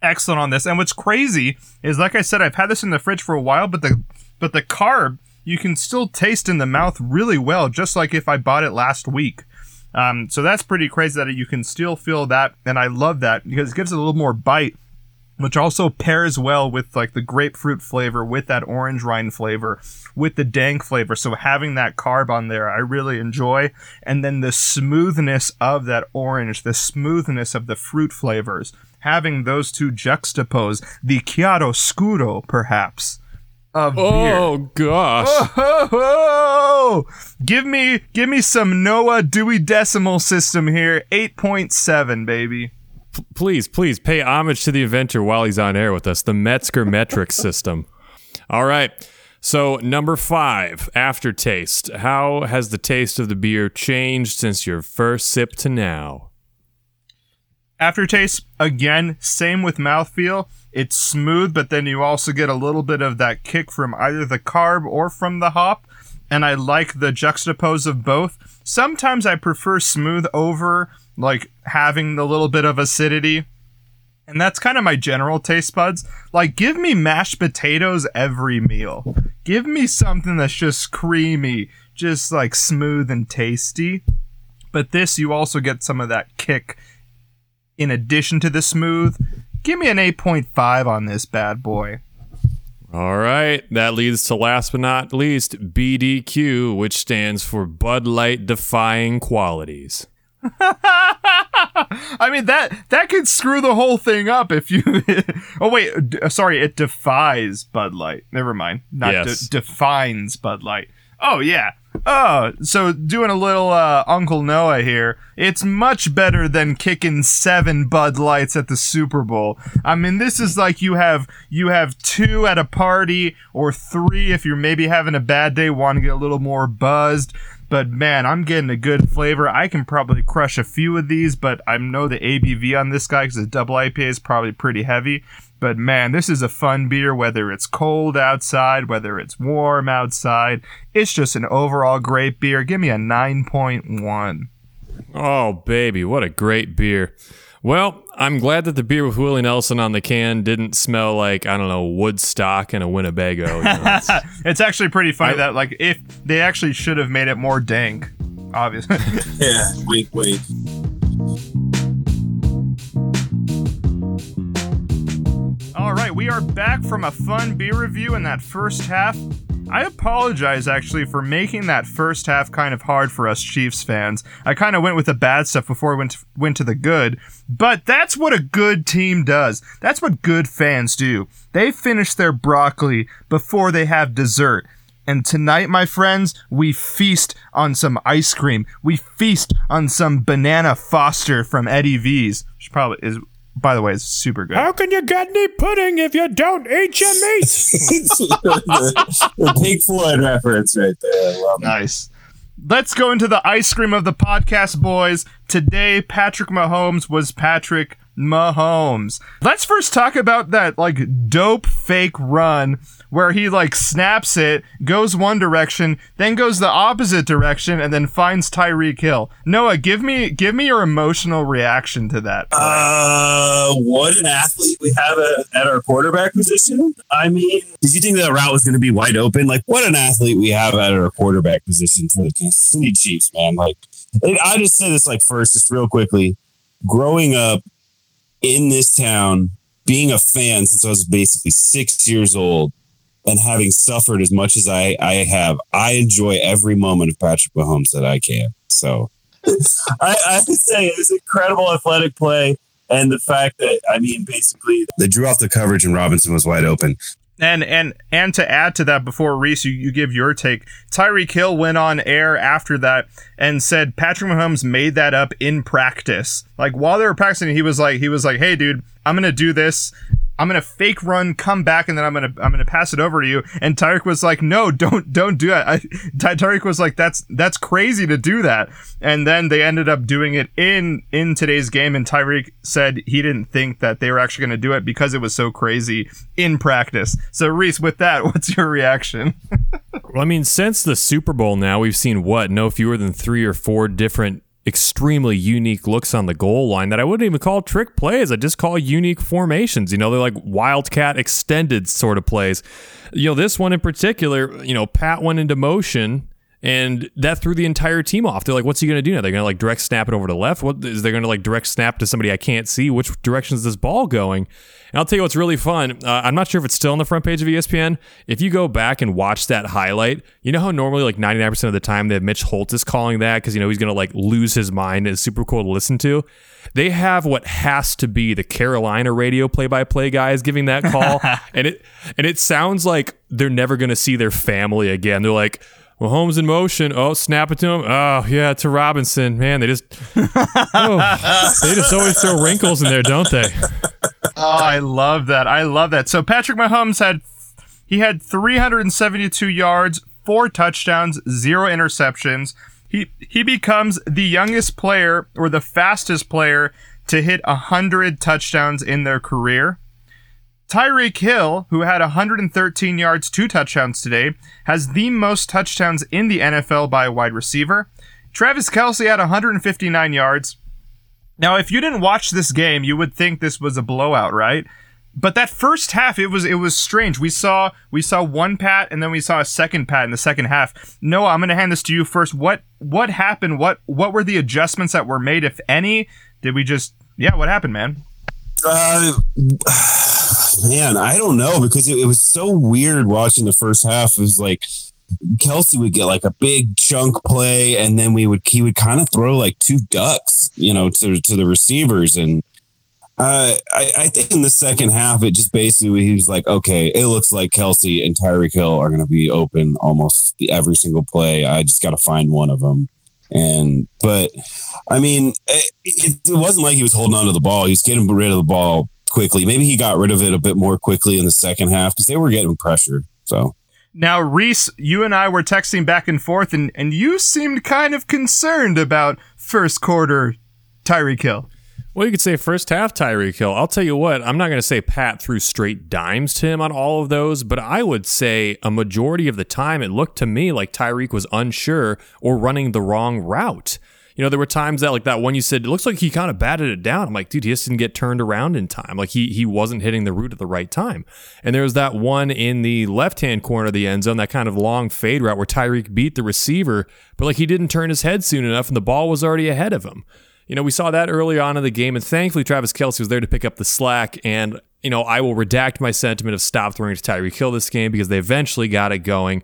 excellent on this and what's crazy is like i said i've had this in the fridge for a while but the but the carb you can still taste in the mouth really well just like if i bought it last week um, so that's pretty crazy that you can still feel that and i love that because it gives it a little more bite which also pairs well with like the grapefruit flavor with that orange rind flavor with the dank flavor so having that carb on there i really enjoy and then the smoothness of that orange the smoothness of the fruit flavors having those two juxtapose the chiaro scuro perhaps of oh, beer Oh gosh. Oh, give me give me some Noah Dewey Decimal System here. 8.7, baby. Please, please pay homage to the inventor while he's on air with us. The Metzger metric system. All right. So number five, aftertaste. How has the taste of the beer changed since your first sip to now? Aftertaste, again, same with mouthfeel. It's smooth, but then you also get a little bit of that kick from either the carb or from the hop. And I like the juxtapose of both. Sometimes I prefer smooth over like having the little bit of acidity. And that's kind of my general taste buds. Like, give me mashed potatoes every meal. Give me something that's just creamy, just like smooth and tasty. But this, you also get some of that kick in addition to the smooth. Give me an 8.5 on this bad boy. All right. That leads to last but not least, BDQ, which stands for Bud Light Defying Qualities. [LAUGHS] I mean that that could screw the whole thing up if you. [LAUGHS] oh wait, d- sorry, it defies Bud Light. Never mind, not de- defines Bud Light. Oh yeah. Oh, so doing a little uh, Uncle Noah here. It's much better than kicking seven Bud Lights at the Super Bowl. I mean, this is like you have you have two at a party or three if you're maybe having a bad day, want to get a little more buzzed. But man, I'm getting a good flavor. I can probably crush a few of these, but I know the ABV on this guy because the double IPA is probably pretty heavy. But man, this is a fun beer, whether it's cold outside, whether it's warm outside. It's just an overall great beer. Give me a 9.1. Oh, baby, what a great beer. Well, I'm glad that the beer with Willie Nelson on the can didn't smell like, I don't know, Woodstock and a Winnebago. You know, [LAUGHS] it's- It's actually pretty funny I- that, like, if they actually should have made it more dank, obviously. [LAUGHS] Yeah, wink, wink. All right, we are back from a fun beer review in that first half. I apologize actually for making that first half kind of hard for us Chiefs fans. I kind of went with the bad stuff before I went to, went to the good, but that's what a good team does. That's what good fans do. They finish their broccoli before they have dessert. And tonight, my friends, we feast on some ice cream. We feast on some banana Foster from Eddie V's, which probably is, by the way, is super good. How can you get any pudding if you don't eat your meat? [LAUGHS] the, the Pink Floyd reference right there. I love it. Nice. Let's go into the ice cream of the podcast, boys. Today, Patrick Mahomes was Patrick Mahomes. Let's first talk about that like dope fake run where he like snaps it, goes one direction, then goes the opposite direction, and then finds Tyreek Hill. Noah, give me give me your emotional reaction to that. Uh, what an athlete we have at, at our quarterback position. I mean, Did you think that route was going to be wide open? Like, what an athlete we have at our quarterback position for the Kansas City Chiefs, man. Like, I just say this like first, just real quickly. Growing up in this town, being a fan since I was basically six years old, and having suffered as much as I, I have, I enjoy every moment of Patrick Mahomes that I can. So [LAUGHS] I, I would say it was incredible athletic play. And the fact that, I mean, basically, they drew off the coverage and Robinson was wide open. And and and to add to that, before Reese, you, you give your take. Tyreek Hill went on air after that and said Patrick Mahomes made that up in practice. Like while they were practicing, he was like he was like, "Hey, dude, I'm gonna do this. I'm gonna fake run, come back, and then I'm gonna I'm gonna pass it over to you." And Tyreek was like, "No, don't don't do that." I, Tyreek was like, "That's that's crazy to do that." And then they ended up doing it in in today's game. And Tyreek said he didn't think that they were actually gonna do it because it was so crazy in practice. So Reese, with that, [LAUGHS] what's your reaction? [LAUGHS] Well, I mean, since the Super Bowl now, we've seen what? No fewer than three or four different extremely unique looks on the goal line that I wouldn't even call trick plays. I just call unique formations. You know, they're like wildcat extended sort of plays. You know, this one in particular, you know, Pat went into motion And that threw the entire team off. They're like, what's he going to do now? They're going to like direct snap it over to left? What is they going to like direct snap to somebody I can't see? Which direction is this ball going? And I'll tell you what's really fun. Uh, I'm not sure if it's still on the front page of ESPN. If you go back and watch that highlight, you know how normally like 99% of the time have Mitch Holthus calling that because you know he's going to like lose his mind. It's super cool to listen to. They have what has to be the Carolina radio play-by-play guys giving that call, [LAUGHS] and it and it sounds like they're never going to see their family again. They're like. Well, Holmes in motion. Oh, snap it to him. Oh, yeah, to Robinson. Man, they just [LAUGHS] oh, they just always throw wrinkles in there, don't they? Oh, I love that. I love that. So Patrick Mahomes had he had 372 yards, four touchdowns, zero interceptions. He he becomes the youngest player or the fastest player to hit 100 touchdowns in their career. Tyreek Hill, who had 113 yards, two touchdowns today, has the most touchdowns in the NFL by a wide receiver. Travis Kelce had 159 yards. Now, if you didn't watch this game, you would think this was a blowout, right? But that first half, it was it was strange. We saw we saw one pat, and then we saw a second pat in the second half. Noah, I'm going to hand this to you first. What what happened? What what were the adjustments that were made, if any? Did we just yeah? What happened, man? Uh, man, I don't know because it, it was so weird watching the first half. It was like Kelce would get like a big chunk play, and then we would he would kind of throw like two ducks, you know, to to the receivers. And uh, I, I think in the second half, it just basically he was like, okay, it looks like Kelce and Tyreek Hill are going to be open almost every single play. I just got to find one of them. And but I mean, it, it, wasn't like he was holding on to the ball. He was getting rid of the ball quickly. Maybe he got rid of it a bit more quickly in the second half because they were getting pressured. So Now, Reese, you and I were texting back and forth, and, and you seemed kind of concerned about first quarter Tyreek Hill. Well, you could say first half Tyreek Hill. I'll tell you what, I'm not going to say Pat threw straight dimes to him on all of those, but I would say a majority of the time it looked to me like Tyreek was unsure or running the wrong route. You know, there were times that like that one you said, it looks like he kind of batted it down. I'm like, dude, he just didn't get turned around in time. Like he he wasn't hitting the route at the right time. And there was that one in the left hand corner of the end zone, that kind of long fade route where Tyreek beat the receiver, but like he didn't turn his head soon enough and the ball was already ahead of him. You know, we saw that early on in the game, and thankfully Travis Kelce was there to pick up the slack. And, you know, I will redact my sentiment of stop throwing to Tyreek Hill this game because they eventually got it going.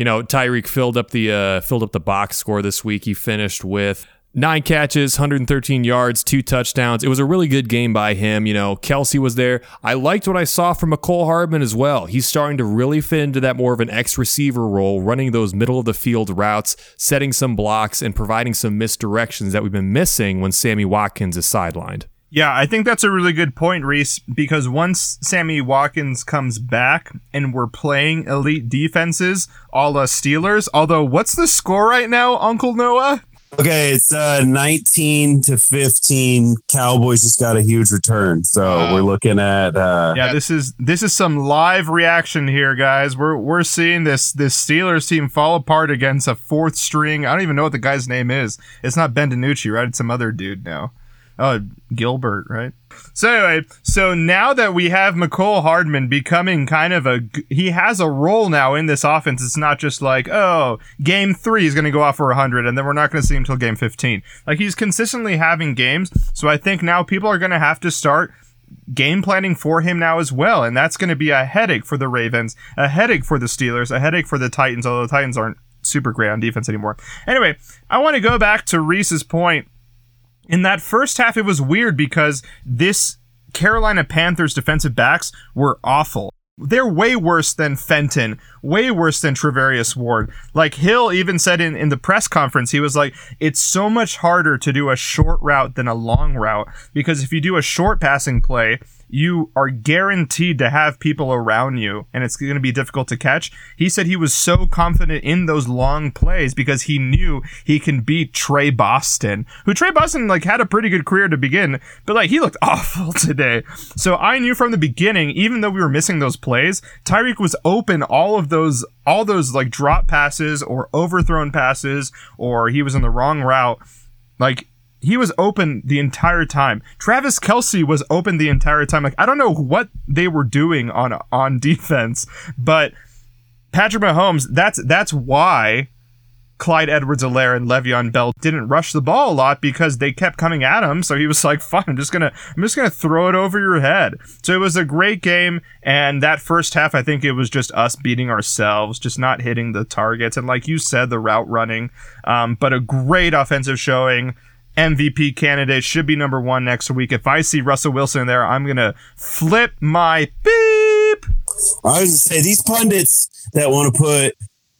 You know, Tyreek filled up the uh, filled up the box score this week. He finished with nine catches, 113 yards, two touchdowns. It was a really good game by him. You know, Kelce was there. I liked what I saw from Mecole Hardman as well. He's starting to really fit into that more of an X receiver role, running those middle of the field routes, setting some blocks, and providing some misdirections that we've been missing when Sammy Watkins is sidelined. Yeah, I think that's a really good point, Reese, because once Sammy Watkins comes back and we're playing elite defenses all la Steelers, although what's the score right now, Uncle Noah? Okay, it's uh 19 to 15. Cowboys just got a huge return. So Wow. we're looking at uh Yeah, this is this is some live reaction here, guys. We're we're seeing this this Steelers team fall apart against a fourth string. I don't even know what the guy's name is. It's not Ben DiNucci, right? It's some other dude now. Oh, Gilbert, right? So anyway, so now that we have Mecole Hardman becoming kind of a, he has a role now in this offense. It's not just like, oh, game three is going to go off for 100 and then we're not going to see him until game 15. Like he's consistently having games. So I think now people are going to have to start game planning for him now as well. And that's going to be a headache for the Ravens, a headache for the Steelers, a headache for the Titans, although the Titans aren't super great on defense anymore. Anyway, I want to go back to Reese's point. In that first half, it was weird because this Carolina Panthers defensive backs were awful. They're way worse than Fenton, way worse than Charvarius Ward. Like Hill even said in, in the press conference, he was like, it's so much harder to do a short route than a long route because if you do a short passing play, you are guaranteed to have people around you and it's going to be difficult to catch. He said he was so confident in those long plays because he knew he can beat Tre Boston, who Tre Boston like had a pretty good career to begin, but like he looked [LAUGHS] awful today. So I knew from the beginning, even though we were missing those plays, Tyreek was open all of those all those like drop passes or overthrown passes or he was in the wrong route. Like he was open the entire time. Travis Kelce was open the entire time. Like I don't know what they were doing on on [LAUGHS] defense, but Patrick Mahomes, that's that's why Clyde Edwards Helaire and Le'Veon Bell didn't rush the ball a lot because they kept coming at him. So he was like, [LAUGHS] fine, I'm just gonna I'm just gonna throw it over your head. So it was a great game, and that first half, I think it was just us beating ourselves, just not hitting the targets. And like you said, the route running. Um, but a great offensive showing. MVP candidate should be number one next week. If I see Russell Wilson there, I'm gonna flip my beep. I was gonna say these pundits that want to put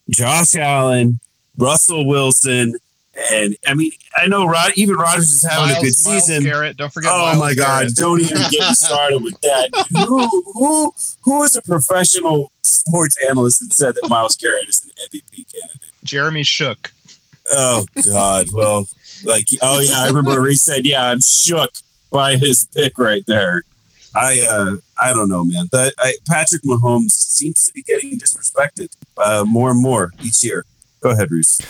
Josh Allen, Russell Wilson, and I mean I know Rod even Rodgers is having a good Myles- Myles season. Garrett, don't forget. Oh Myles my God! Garrett. Don't even get me [LAUGHS] started with that. Who who who is a professional sports analyst that said that Myles Garrett is an MVP candidate? Jeremy Shook. Oh God! Well, like oh yeah, I remember he said, "Yeah, I'm shook by his pick right there." I uh I don't know, man. That I, Patrick Mahomes seems to be getting disrespected uh, more and more each year. Go ahead, Reese.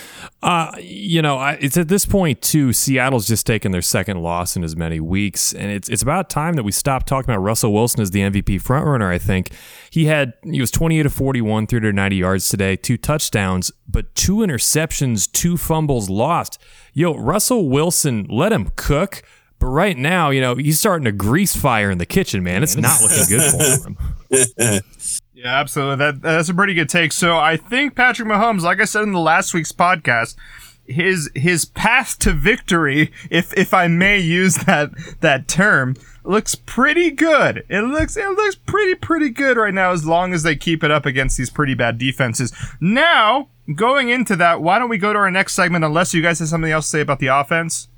Uh, you know, I, it's at this point too. Seattle's just taken their second loss in as many weeks, and it's it's about time that we stop talking about Russell Wilson as the MVP frontrunner. I think he had he was twenty eight to forty one, three hundred ninety yards today, two touchdowns, but two interceptions, two fumbles lost. Yo, Russell Wilson, let him cook. But right now, you know, he's starting to grease fire in the kitchen, man. It's not looking good for him. [LAUGHS] Yeah, absolutely. That that's a pretty good take. So I think Patrick Mahomes, like I said in the last week's podcast, his his path to victory, if if I may use that that term, looks pretty good. It looks it looks pretty pretty good right now as long as they keep it up against these pretty bad defenses. Now, going into that, why don't we go to our next segment unless you guys have something else to say about the offense?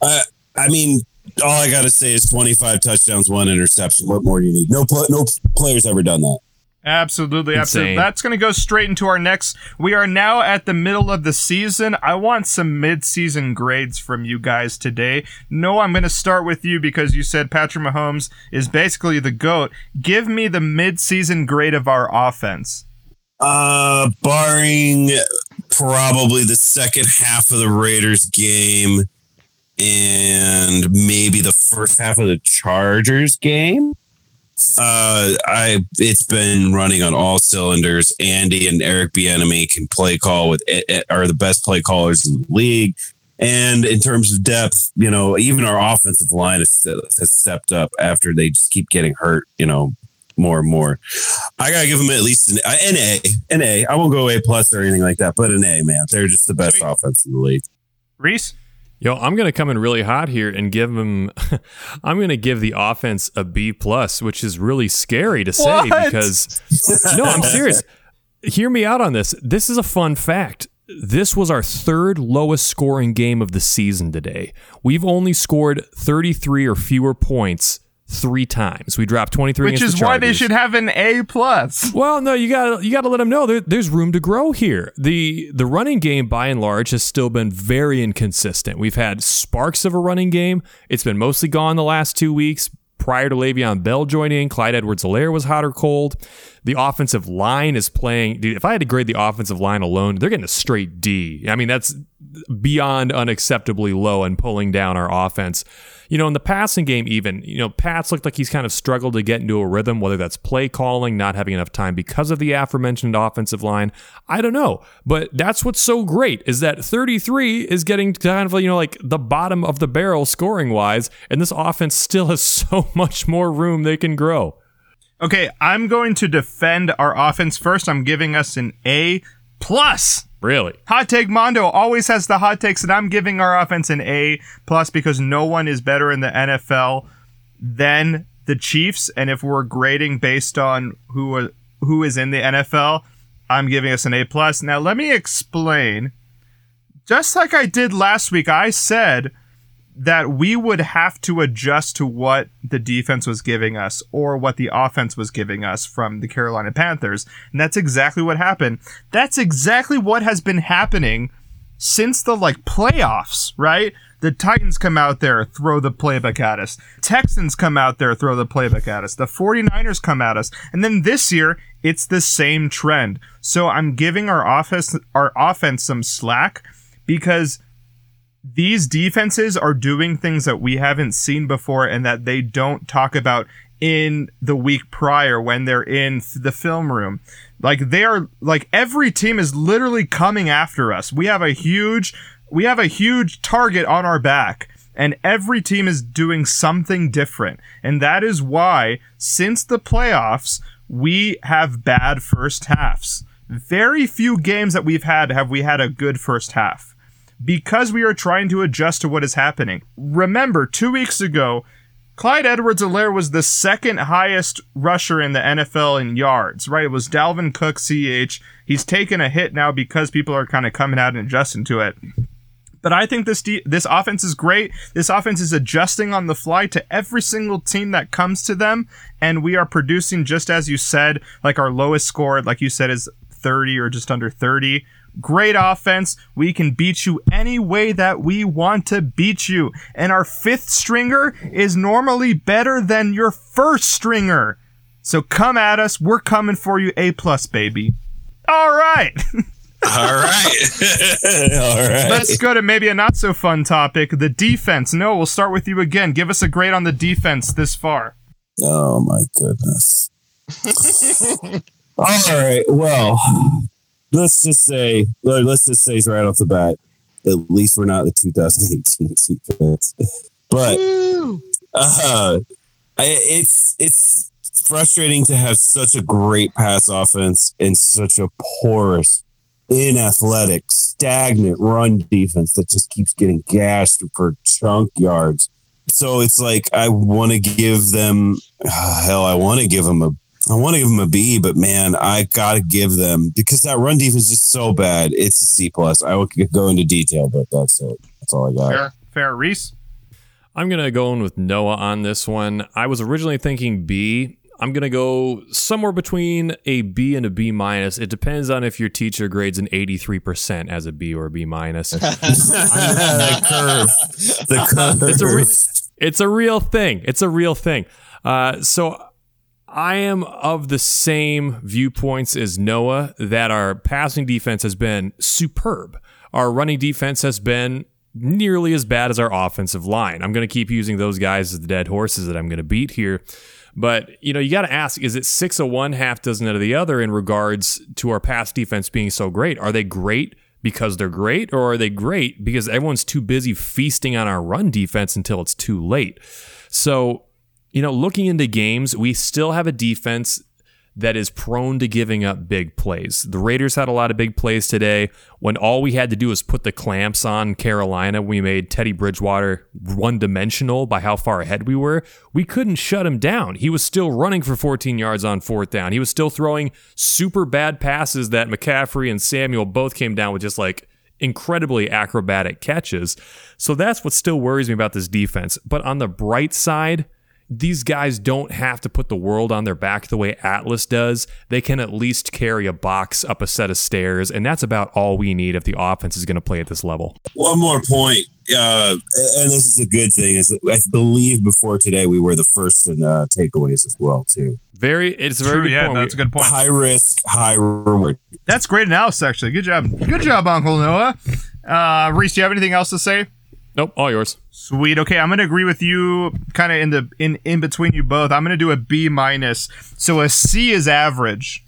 Uh, I mean, all I gotta say is 25 touchdowns, one interception. What more do you need? No, pl- no players ever done that. Absolutely, absolutely. Insane. That's going to go straight into our next. We are now at the middle of the season. I want some mid-season grades from you guys today. No, I'm going to start with you because you said Patrick Mahomes is basically the goat. Give me the mid-season grade of our offense. Uh, barring probably the second half of the Raiders game and maybe the first half of the Chargers game. Uh, I it's been running on all cylinders. Andy and Eric Bieniemy can play call with eh, eh, are the best play callers in the league. And in terms of depth, you know, even our offensive line has, has stepped up after they just keep getting hurt. You know, more and more. I gotta give them at least an, uh, an A, an A. I won't go A plus or anything like that, but an A, man. They're just the best Sweet. offense in the league. Reese? Yo, I'm gonna come in really hot here and give them. [LAUGHS] I'm gonna give the offense a B plus, which is really scary to say What? because no, I'm serious. Hear me out on this. This is a fun fact. This was our third lowest scoring game of the season today. We've only scored 33 or fewer points three times. We dropped 23 Which is the why they should have an A plus. Well, no, you got to you got to let them know there, there's room to grow here. the The running game, by and large, has still been very inconsistent. We've had sparks of a running game. It's been mostly gone the last two weeks. Prior to Le'Veon Bell joining, Clyde Edwards-Helaire was hot or cold. The offensive line is playing. Dude, if I had to grade the offensive line alone, they're getting a straight D. I mean, that's beyond unacceptably low and pulling down our offense. You know, in the passing game, even, you know, Pats looked like he's kind of struggled to get into a rhythm, whether that's play calling, not having enough time because of the aforementioned offensive line. I don't know. But that's what's so great is that 33 is getting kind of, you know, like the bottom of the barrel scoring wise, and this offense still has [LAUGHS] so much more room they can grow. Okay, I'm going to defend our offense first. I'm giving us an A plus. Really? Hot Take Mondo always has the hot takes, and I'm giving our offense an A plus because no one is better in the NFL than the Chiefs. And if we're grading based on who who is in the NFL, I'm giving us an A plus. Now let me explain. Just like I did last week, I said that we would have to adjust to what the defense was giving us or what the offense was giving us from the Carolina Panthers. And that's exactly what happened. That's exactly what has been happening since the like playoffs, right? The Titans come out there, throw the playbook at us. Texans come out there, throw the playbook at us. The 49ers come at us. And then this year, it's the same trend. So I'm giving our office our offense some slack because these defenses are doing things that we haven't seen before and that they don't talk about in the week prior when they're in the film room. Like they are like every team is literally coming after us. We have a huge we have a huge target on our back and every team is doing something different. And that is why since the playoffs we have bad first halves. Very few games that we've had have we had a good first half because we are trying to adjust to what is happening. Remember, two weeks ago, Clyde Edwards Helaire was the second highest rusher in the NFL in yards, right? It was Dalvin Cook, CH. He's taken a hit now because people are kind of coming out and adjusting to it. But I think this de- this offense is great. This offense is adjusting on the fly to every single team that comes to them, and we are producing just as you said. Like our lowest score, like you said, is 30 or just under 30. Great offense. We can beat you any way that we want to beat you. And our fifth stringer is normally better than your first stringer. So come at us. We're coming for you. A plus, baby. All right. [LAUGHS] All right. [LAUGHS] All right. Let's go to maybe a not so fun topic the defense. No, we'll start with you again. Give us a grade on the defense this far. Oh my goodness. [LAUGHS] All right. Well, let's just say, let's just say right off the bat, at least we're not the 2018 defense. But uh, it's it's frustrating to have such a great pass offense and such a porous, inathletic, stagnant run defense that just keeps getting gashed for chunk yards. So it's like I want to give them hell. I want to give them a I want to give them a B, but man, I gotta give them because that run defense is just so bad. It's a C plus. I will go into detail, but that's it. That's all I got. Fair, fair, Reese. I'm gonna go in with Noah on this one. I was originally thinking B. I'm gonna go somewhere between a B and a B minus. It depends on if your teacher grades an 83% as a B or a B minus. [LAUGHS] the curve. The curve. It's a re- it's a real thing. It's a real thing. Uh, so I am of the same viewpoints as Noah that our passing defense has been superb. Our running defense has been nearly as bad as our offensive line. I'm going to keep using those guys as the dead horses that I'm going to beat here. But, you know, you got to ask is it six of one, half dozen of the other in regards to our pass defense being so great? Are they great because they're great, or are they great because everyone's too busy feasting on our run defense until it's too late? So you know, looking into games, we still have a defense that is prone to giving up big plays. The Raiders had a lot of big plays today when all we had to do was put the clamps on Carolina. We made Teddy Bridgewater one dimensional by how far ahead we were. We couldn't shut him down. He was still running for 14 yards on fourth down. He was still throwing super bad passes that McCaffrey and Samuel both came down with just like incredibly acrobatic catches. So that's what still worries me about this defense. But on the bright side, these guys don't have to put the world on their back the way Atlas does. They can at least carry a box up a set of stairs, and that's about all we need if the offense is going to play at this level. One more point, uh, and this is a good thing, is I believe before today we were the first in uh, takeaways as well too. Very, it's a very True, good yeah, point. that's a good point. High risk, high reward. That's great analysis, actually. Good job. Good job, Uncle Noah. Uh, Reese, do you have anything else to say? Nope, all yours. Sweet. Okay, I'm gonna agree with you, kind of in the in in between you both. I'm gonna do a B minus. So a C is average,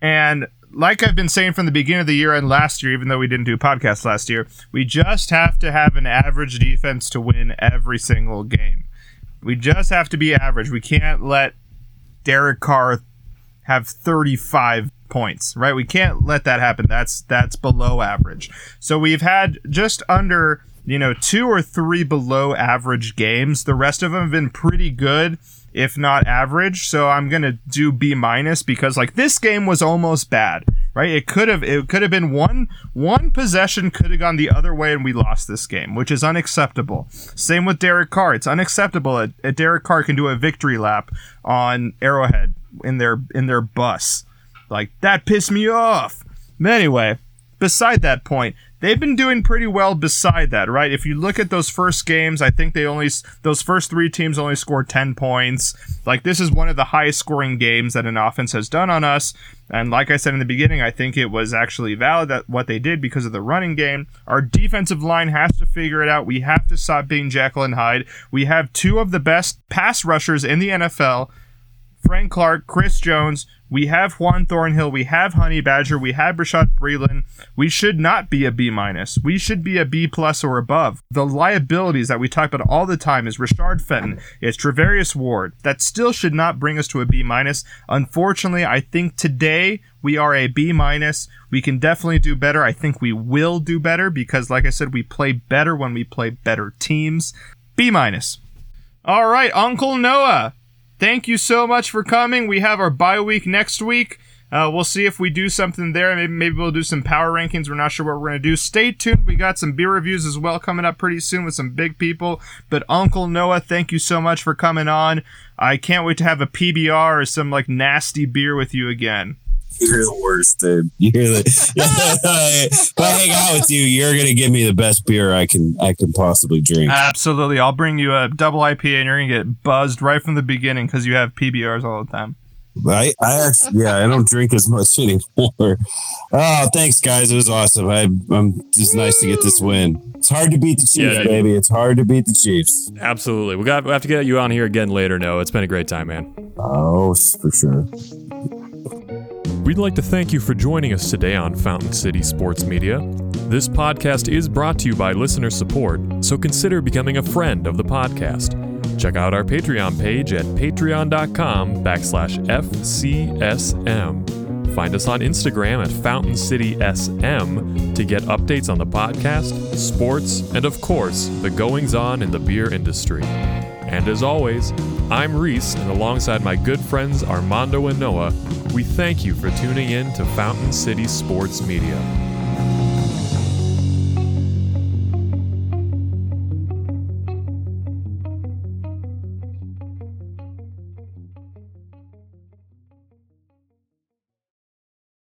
and like I've been saying from the beginning of the year and last year, even though we didn't do podcasts last year, we just have to have an average defense to win every single game. We just have to be average. We can't let Derek Carr have 35 points, right? We can't let that happen. That's that's below average. So we've had just under you know, two or three below average games. The rest of them have been pretty good, if not average. So I'm gonna do B minus because like this game was almost bad, right? It could have it could have been one one possession could have gone the other way and we lost this game, which is unacceptable. Same with Derek Carr. It's unacceptable that, Derek Carr can do a victory lap on Arrowhead in their in their bus. Like that pissed me off. Anyway, beside that point, they've been doing pretty well beside that, right? If you look at those first games, I think they only those first 3 teams only scored 10 points. Like this is one of the highest scoring games that an offense has done on us. And like I said in the beginning, I think it was actually valid that what they did because of the running game. Our defensive line has to figure it out. We have to stop being Jekyll and Hyde. We have two of the best pass rushers in the NFL Frank Clark, Chris Jones. We have Juan Thornhill. We have Honey Badger. We have Bashaud Breeland. We should not be a B minus. We should be a B plus or above. The liabilities that we talk about all the time is Richard Fenton, it's Charvarius Ward. That still should not bring us to a B minus. Unfortunately, I think today we are a B minus. We can definitely do better. I think we will do better because, like I said, we play better when we play better teams. B minus. All right, Uncle Noah thank you so much for coming. We have our bye week next week. Uh, we'll see if we do something there. Maybe maybe we'll do some power rankings. We're not sure what we're gonna do. Stay tuned. We got some beer reviews as well coming up pretty soon with some big people. But Uncle Noah, thank you so much for coming on. I can't wait to have a PBR or some like nasty beer with you again. You're the worst, dude. [LAUGHS] You're the. [LAUGHS] if I hang out with you, you're gonna give me the best beer I can I can possibly drink. Absolutely, I'll bring you a double IPA, and you're gonna get buzzed right from the beginning because you have PBRs all the time. I, I actually, yeah, I don't drink as much [LAUGHS] anymore. Oh, thanks, guys. It was awesome. I, I'm just nice to get this win. It's hard to beat the Chiefs, Yeah, baby. It's hard to beat the Chiefs. Absolutely. We got we have to get you on here again later. No, it's been a great time, man. Oh, for sure. We'd like to thank you for joining us today on Fountain City Sports Media. This podcast is brought to you by listener support, so consider becoming a friend of the podcast. Check out our Patreon page at patreon.com backslash FCSM. Find us on Instagram at Fountain City SM to get updates on the podcast, sports, and of course, the goings on in the beer industry. And as always, I'm Reese, and alongside my good friends Armando and Noah, we thank you for tuning in to Fountain City Sports Media.